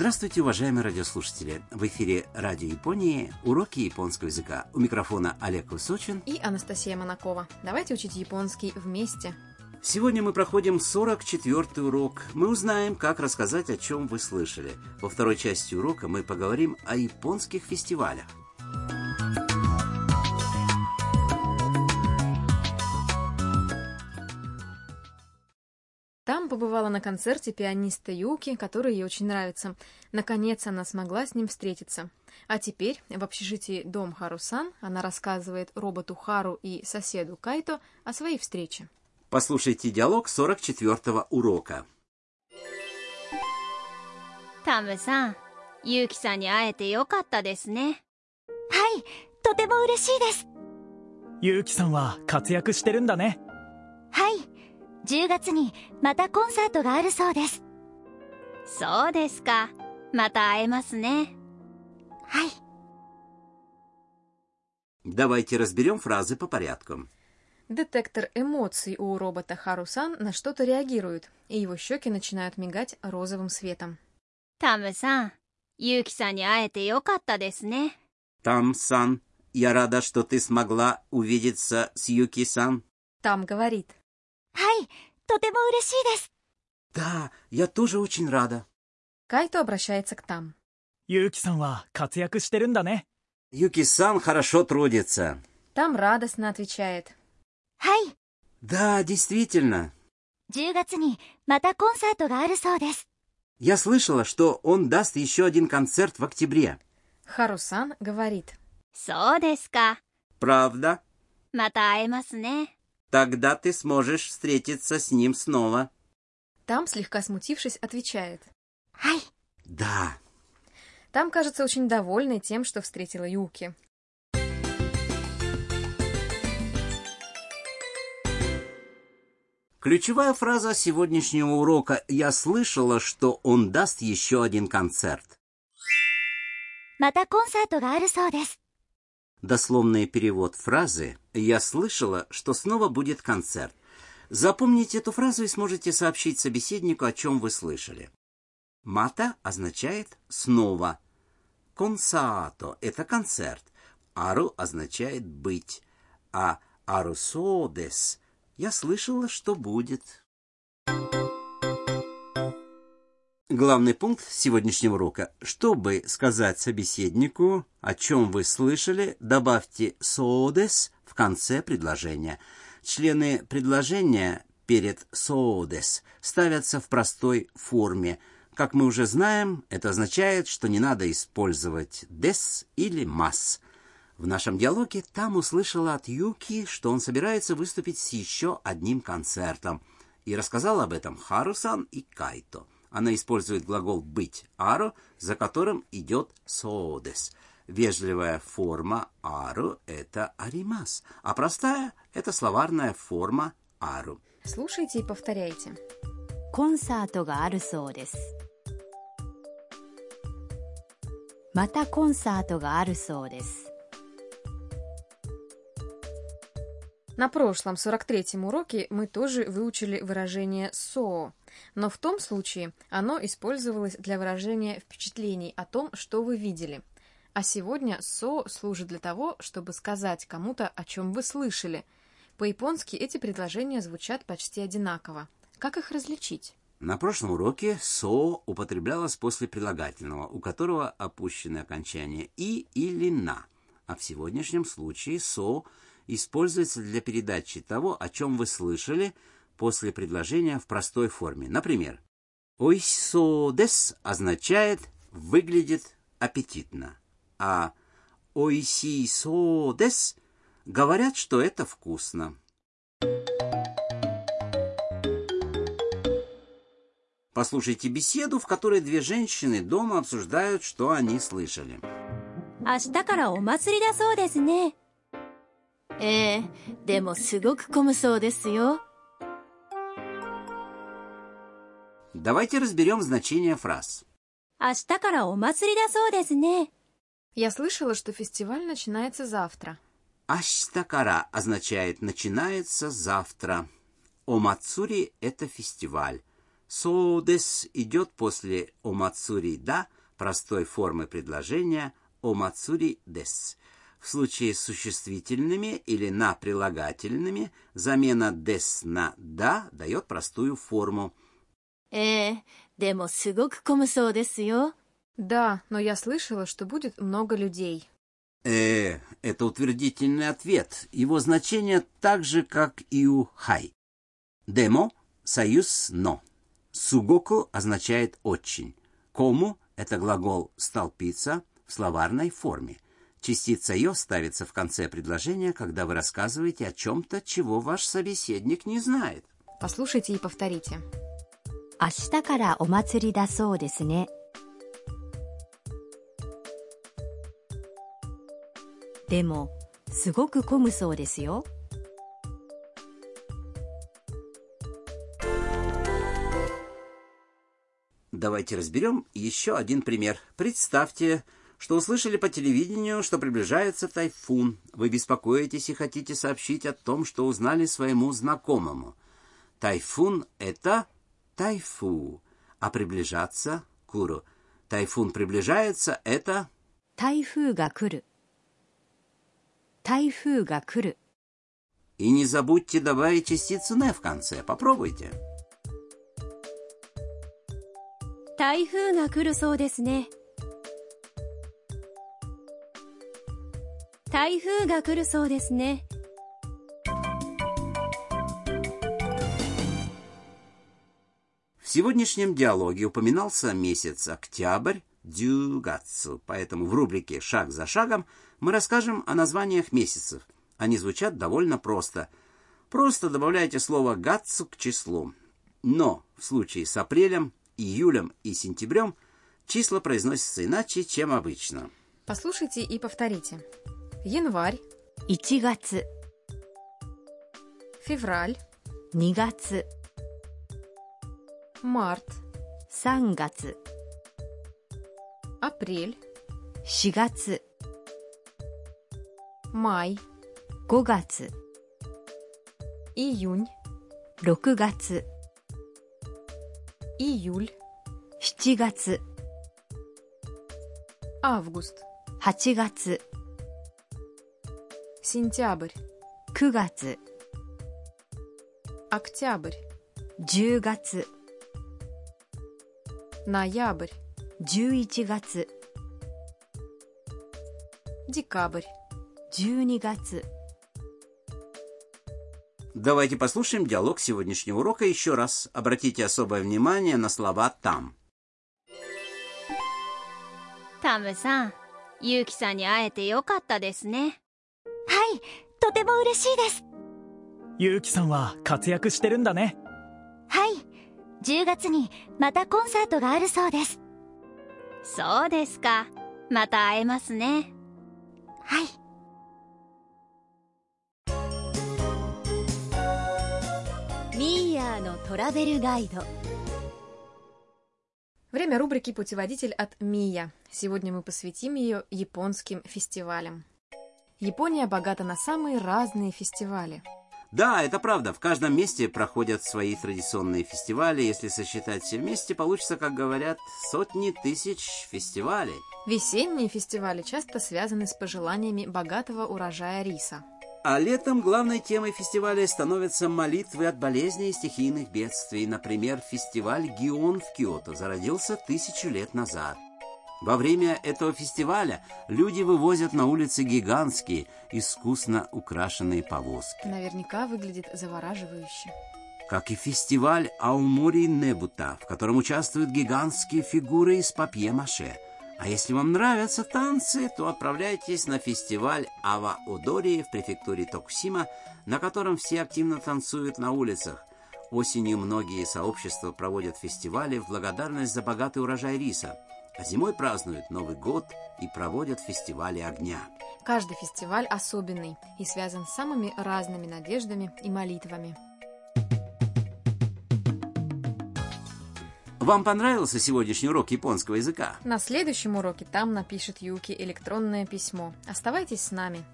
Здравствуйте, уважаемые радиослушатели! В эфире Радио Японии уроки японского языка. У микрофона Олег Высочин и Анастасия Монакова. Давайте учить японский вместе. Сегодня мы проходим 44-й урок. Мы узнаем, как рассказать, о чем вы слышали. Во второй части урока мы поговорим о японских фестивалях. побывала на концерте пианиста Юки, который ей очень нравится. Наконец она смогла с ним встретиться. А теперь в общежитии Дом Харусан она рассказывает роботу Хару и соседу Кайто о своей встрече. Послушайте диалог 44-го урока. タムさん、ユウキさんに会えてよかったですね。はい、とても嬉しいです。ゆうきさんは活躍してるんだねはい、 10月にまたコンサートがあるそうです。そうですか。また会えますね。はい、 Давайте разберем фразы по порядку. Детектор эмоций у робота Харусан на что-то реагирует, и его щеки начинают мигать розовым светом. タムさん、ユウキさんに会えてよかったですね。 Там-сан, я рада, что ты смогла увидеться с Юки-сан. Там говорит. はい、とても嬉しいです。 Да, я тоже очень рада. Кайто обращается к Там. ゆうきさんは活躍してるんだね Юки-сан хорошо трудится. Там радостно отвечает. はい、 Да, действительно. 10月にまたコンサートがあるそうです。 Я слышала, что он даст еще один концерт в октябре. Харусан говорит. そうですか。 Правда? また会えますね。 Тогда ты сможешь встретиться с ним снова. Там, слегка смутившись, отвечает. Ай! Да. Там, кажется, очень довольной тем, что встретила Юки. Ключевая фраза сегодняшнего урока «Я слышала, что он даст еще один концерт». Дословный перевод фразы «Я слышала, что снова будет концерт». Запомните эту фразу и сможете сообщить собеседнику, о чем вы слышали. «Мата» означает «снова». «Консаато» — это концерт. «Ару» означает «быть». А «арусодес» — «я слышала, что будет». Главный пункт сегодняшнего урока. Чтобы сказать собеседнику, о чем вы слышали, добавьте «соодес» в конце предложения. Члены предложения перед «соодес» ставятся в простой форме. Как мы уже знаем, это означает, что не надо использовать «дес» или «мас». В нашем диалоге там услышала от Юки, что он собирается выступить с еще одним концертом. И рассказал об этом Харусан и Кайто. Она использует глагол «быть» «ару», за которым идет «соодес». Вежливая форма «ару» — это «аримас», а простая — это словарная форма «ару». Слушайте и повторяйте. コンサートがあるそうですまたコンサートがあるそうです На прошлом 43-м уроке мы тоже выучили выражение «со», но в том случае оно использовалось для выражения впечатлений о том, что вы видели. а сегодня «со» служит для того, чтобы сказать кому-то, о чем вы слышали. По-японски эти предложения звучат почти одинаково. Как их различить? На прошлом уроке «со» употреблялось после прилагательного, у которого опущены окончания «и» или «на». А в сегодняшнем случае «со» используется для передачи того, о чем вы слышали, после предложения в простой форме. Например, «ойсо дес» означает «выглядит аппетитно», а «ойсисо дес» говорят, что это вкусно. Послушайте беседу, в которой две женщины дома обсуждают, что они слышали. 明日からお祭りだそうですね。ええでもすごく混むそうですよ Давайте разберем значение фраз. 明日からお祭りだそうですね。 я слышала, что фестиваль начинается завтра. Аштакара означает «начинается завтра». Омацури – это фестиваль. Соудес идет после омацури да простой формы предложения омацури дес. В случае с существительными или на прилагательными замена дес на да дает простую форму. Э, демо сугоку комусоу десу ごく混むそうですよ。 Да, но я слышала, что будет много людей. Э, это утвердительный ответ. Его значение так же, как и у хай. Демо – союз но. Сугоку означает очень. Кому – это глагол «столпиться» в словарной форме. Частица «ё» ставится в конце предложения, когда вы рассказываете о чем-то, чего ваш собеседник не знает. Послушайте и повторите. 明日からお祭りだそうですね でもすごく混むそうですよ Давайте разберем еще один пример. Представьте, что услышали по телевидению, что приближается тайфун. Вы беспокоитесь и хотите сообщить о том, что узнали своему знакомому. Тайфун – это тайфу, а приближаться – куру. Тайфун приближается – это 台風が来る 台風が来る И не забудьте добавить частицу «не» в конце. Попробуйте. 台風が来るそうですね台風が来るそうですね В сегодняшнем диалоге упоминался месяц октябрь, дюгацу. Поэтому в рубрике «Шаг за шагом» мы расскажем о названиях месяцев. Они звучат довольно просто. Просто добавляйте слово «гацу» к числу. Но в случае с апрелем, июлем и сентябрем числа произносятся иначе, чем обычно. Послушайте и повторите. Январь. Ичигац. Февраль. Нигац. Март. Сангац апрель, 4月 май, 5月 июнь, 6月 июль, 7月 август, 8月 сентябрь, 9月 октябрь, 10月 ноябрь, 11月 декабрь. 12月 Давайте послушаем диалог сегодняшнего урока еще раз. Обратите особое внимание на слова «там». タムさんユウキさんに会えてよかったですねはいとても嬉しいですゆうきさんは活躍してるんだねはい10月にまたコンサートがあるそうです そうですかまた会えますねはい ミーヤーのトラベルガイド Время рубрики «Путеводитель от Мия». Сегодня мы посвятим ее японским фестивалям. Япония богата на самые разные фестивали. Да, это правда. В каждом месте проходят свои традиционные фестивали. Если сосчитать все вместе, получится, как говорят, сотни тысяч фестивалей. Весенние фестивали часто связаны с пожеланиями богатого урожая риса. А летом главной темой фестиваля становятся молитвы от болезней и стихийных бедствий. Например, фестиваль Гион в Киото зародился тысячу лет назад. Во время этого фестиваля люди вывозят на улицы гигантские, искусно украшенные повозки. Наверняка выглядит завораживающе. Как и фестиваль Аумори Небута, в котором участвуют гигантские фигуры из папье-маше. А если вам нравятся танцы, то отправляйтесь на фестиваль Ава Одори в префектуре Токусима, на котором все активно танцуют на улицах. Осенью многие сообщества проводят фестивали в благодарность за богатый урожай риса, а зимой празднуют Новый год и проводят фестивали огня. Каждый фестиваль особенный и связан с самыми разными надеждами и молитвами. Вам понравился сегодняшний урок японского языка? На следующем уроке там напишет Юки электронное письмо. Оставайтесь с нами.